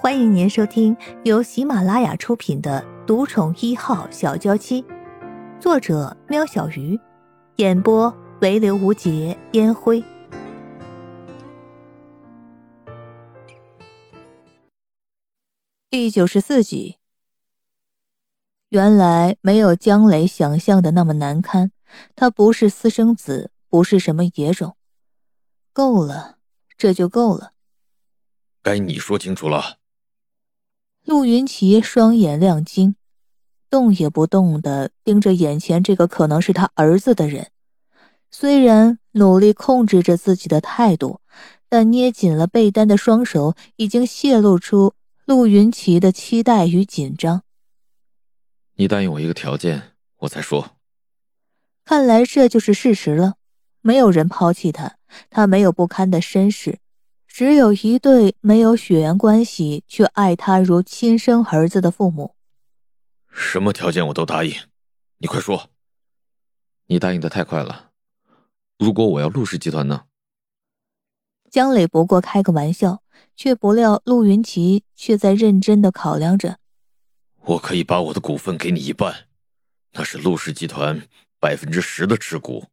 欢迎您收听由喜马拉雅出品的《独宠一号小娇妻》，作者：喵小鱼，演播：唯刘无节烟灰。第九十四集，原来没有江磊想象的那么难堪，他不是私生子，不是什么野种。够了，这就够了。该你说清楚了。陆云奇双眼亮晶，动也不动的盯着眼前这个可能是他儿子的人。虽然努力控制着自己的态度，但捏紧了被单的双手已经泄露出陆云奇的期待与紧张。你答应我一个条件，我再说。看来这就是事实了。没有人抛弃他，他没有不堪的身世。只有一对没有血缘关系却爱他如亲生儿子的父母。什么条件我都答应，你快说。你答应的太快了。如果我要陆氏集团呢？江磊不过开个玩笑，却不料陆云奇却在认真的考量着。我可以把我的股份给你一半，那是陆氏集团百分之十的持股。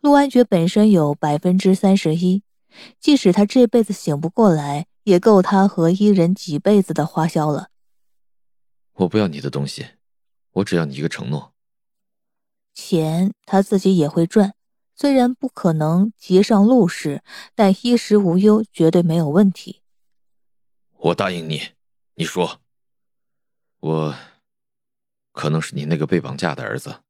陆安觉本身有百分之三十一。即使他这辈子醒不过来，也够他和伊人几辈子的花销了。我不要你的东西，我只要你一个承诺。钱他自己也会赚，虽然不可能结上陆氏，但衣食无忧绝对没有问题。我答应你，你说，我可能是你那个被绑架的儿子。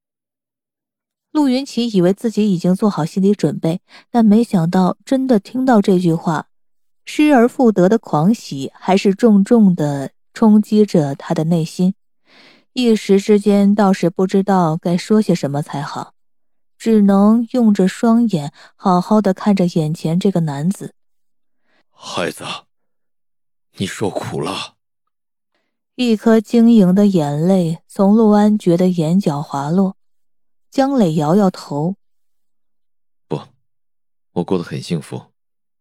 陆云奇以为自己已经做好心理准备，但没想到真的听到这句话，失而复得的狂喜还是重重的冲击着他的内心。一时之间，倒是不知道该说些什么才好，只能用着双眼好好的看着眼前这个男子。孩子，你受苦了。一颗晶莹的眼泪从陆安觉的眼角滑落。江磊摇摇头：“不，我过得很幸福，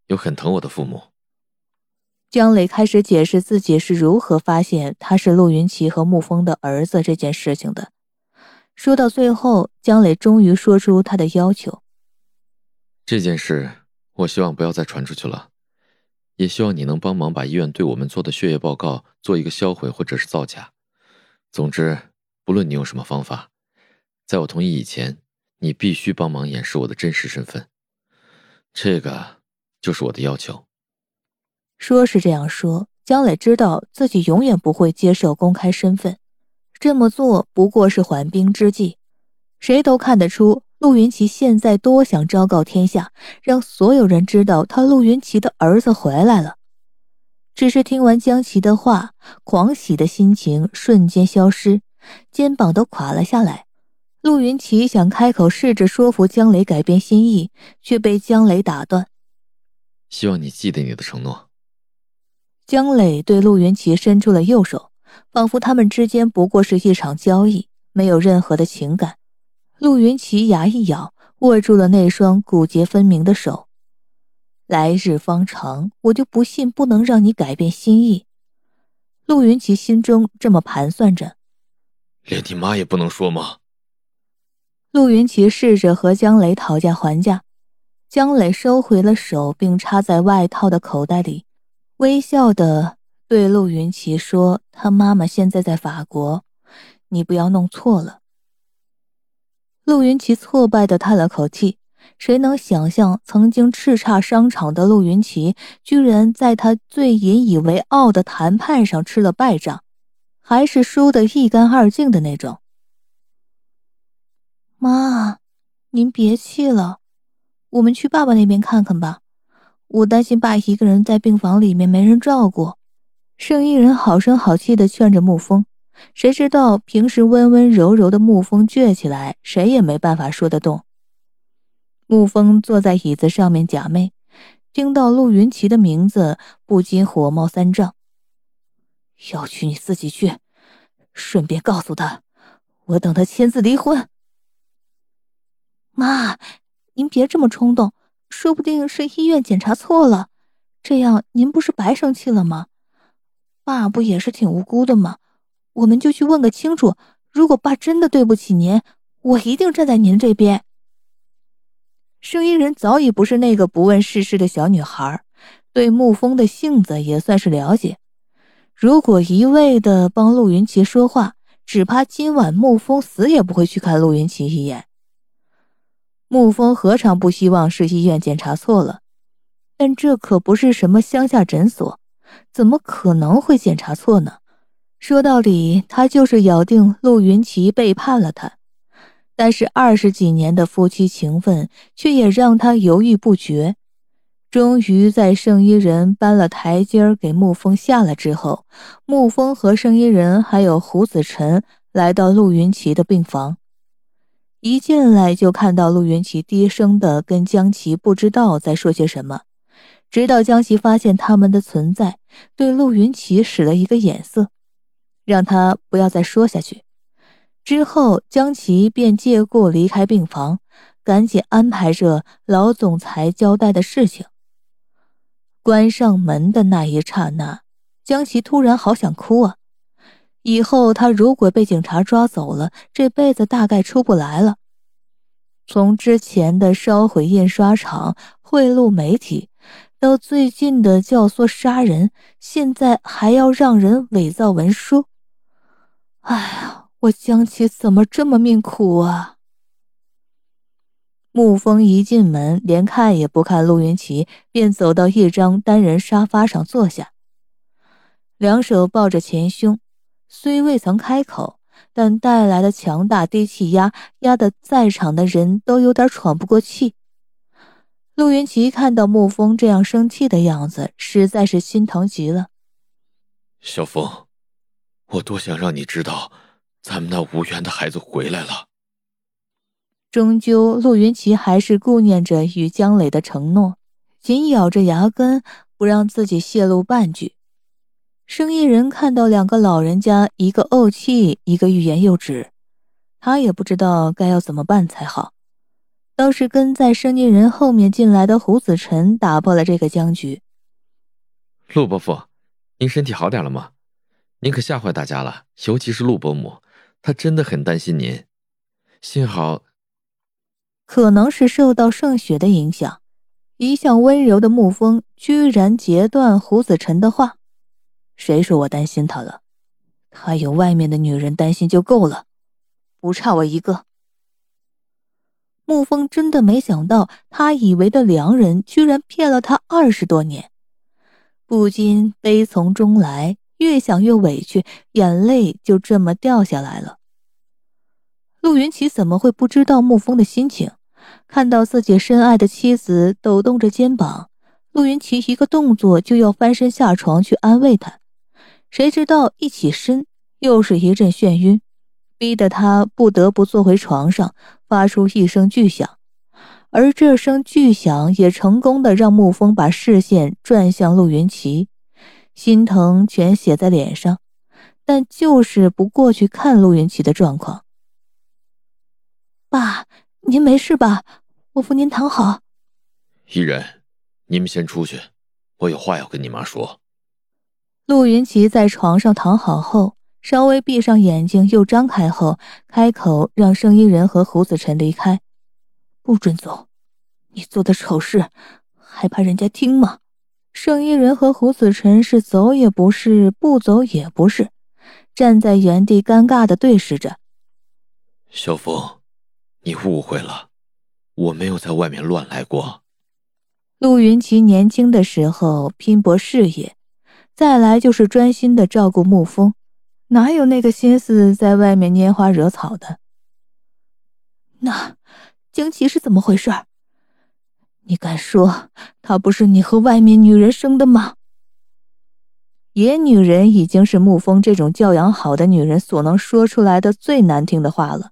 有很疼我的父母。”江磊开始解释自己是如何发现他是陆云奇和沐风的儿子这件事情的。说到最后，江磊终于说出他的要求：“这件事，我希望不要再传出去了，也希望你能帮忙把医院对我们做的血液报告做一个销毁或者是造假。总之，不论你用什么方法。”在我同意以前，你必须帮忙掩饰我的真实身份。这个就是我的要求。说是这样说，江磊知道自己永远不会接受公开身份，这么做不过是缓兵之计。谁都看得出，陆云奇现在多想昭告天下，让所有人知道他陆云奇的儿子回来了。只是听完江琪的话，狂喜的心情瞬间消失，肩膀都垮了下来。陆云奇想开口试着说服江磊改变心意，却被江磊打断。希望你记得你的承诺。江磊对陆云奇伸出了右手，仿佛他们之间不过是一场交易，没有任何的情感。陆云奇牙一咬，握住了那双骨节分明的手。来日方长，我就不信不能让你改变心意。陆云奇心中这么盘算着。连你妈也不能说吗？陆云奇试着和江磊讨价还价，江磊收回了手，并插在外套的口袋里，微笑的对陆云奇说：“他妈妈现在在法国，你不要弄错了。”陆云奇挫败的叹了口气，谁能想象曾经叱咤商场的陆云奇，居然在他最引以为傲的谈判上吃了败仗，还是输得一干二净的那种。妈，您别气了，我们去爸爸那边看看吧。我担心爸一个人在病房里面没人照顾。圣衣人好声好气的劝着沐风，谁知道平时温温柔柔的沐风倔起来，谁也没办法说得动。沐风坐在椅子上面假寐，听到陆云奇的名字，不禁火冒三丈。要去你自己去，顺便告诉他，我等他签字离婚。妈，您别这么冲动，说不定是医院检查错了，这样您不是白生气了吗？爸不也是挺无辜的吗？我们就去问个清楚。如果爸真的对不起您，我一定站在您这边。声音人早已不是那个不问世事的小女孩，对沐风的性子也算是了解。如果一味的帮陆云奇说话，只怕今晚沐风死也不会去看陆云奇一眼。沐风何尝不希望是医院检查错了？但这可不是什么乡下诊所，怎么可能会检查错呢？说到底，他就是咬定陆云奇背叛了他，但是二十几年的夫妻情分却也让他犹豫不决。终于在圣衣人搬了台阶儿给沐风下了之后，沐风和圣衣人还有胡子晨来到陆云奇的病房。一进来就看到陆云奇低声的跟江琪不知道在说些什么，直到江琪发现他们的存在，对陆云奇使了一个眼色。让他不要再说下去。之后，江琪便借故离开病房，赶紧安排着老总裁交代的事情。关上门的那一刹那，江琪突然好想哭啊！以后他如果被警察抓走了，这辈子大概出不来了。从之前的烧毁印刷厂、贿赂媒体，到最近的教唆杀人，现在还要让人伪造文书。哎呀，我江琪怎么这么命苦啊！沐风一进门，连看也不看陆云奇，便走到一张单人沙发上坐下，两手抱着前胸，虽未曾开口，但带来的强大低气压压得在场的人都有点喘不过气。陆云奇看到沐风这样生气的样子，实在是心疼极了。小风。我多想让你知道，咱们那无缘的孩子回来了。终究，陆云奇还是顾念着与江磊的承诺，紧咬着牙根，不让自己泄露半句。生意人看到两个老人家，一个怄气，一个欲言又止，他也不知道该要怎么办才好。倒是跟在生意人后面进来的胡子晨打破了这个僵局。陆伯父，您身体好点了吗？您可吓坏大家了，尤其是陆伯母，她真的很担心您。幸好，可能是受到盛雪的影响，一向温柔的沐风居然截断胡子晨的话：“谁说我担心他了？他有外面的女人担心就够了，不差我一个。”沐风真的没想到，他以为的良人居然骗了他二十多年，不禁悲从中来。越想越委屈，眼泪就这么掉下来了。陆云奇怎么会不知道沐风的心情？看到自己深爱的妻子抖动着肩膀，陆云奇一个动作就要翻身下床去安慰她，谁知道一起身又是一阵眩晕，逼得他不得不坐回床上，发出一声巨响。而这声巨响也成功的让沐风把视线转向陆云奇。心疼全写在脸上，但就是不过去看陆云奇的状况。爸，您没事吧？我扶您躺好。伊人，你们先出去，我有话要跟你妈说。陆云奇在床上躺好后，稍微闭上眼睛，又张开后，开口让圣衣人和胡子辰离开，不准走。你做的丑事，还怕人家听吗？圣衣人和胡子辰是走也不是，不走也不是，站在原地尴尬的对视着。小峰，你误会了，我没有在外面乱来过。陆云奇年轻的时候拼搏事业，再来就是专心的照顾沐风，哪有那个心思在外面拈花惹草的？那江奇是怎么回事？你敢说她不是你和外面女人生的吗？野女人已经是沐风这种教养好的女人所能说出来的最难听的话了。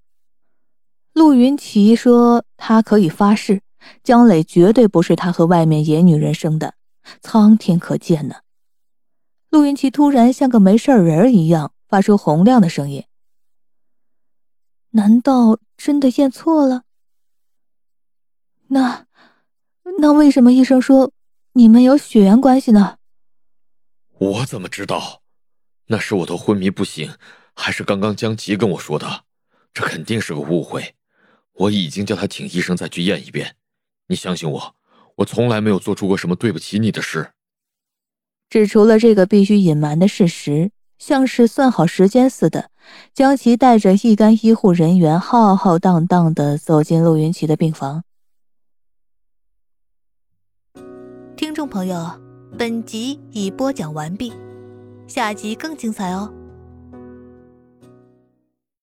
陆云奇说他可以发誓，江磊绝对不是他和外面野女人生的，苍天可见呢。陆云奇突然像个没事人一样发出洪亮的声音：“难道真的验错了？那？”那为什么医生说你们有血缘关系呢？我怎么知道？那时我都昏迷不醒，还是刚刚江吉跟我说的，这肯定是个误会。我已经叫他请医生再去验一遍。你相信我，我从来没有做出过什么对不起你的事。指出了这个必须隐瞒的事实，像是算好时间似的，将其带着一干医护人员浩浩荡荡的走进陆云奇的病房。听众朋友，本集已播讲完毕，下集更精彩哦。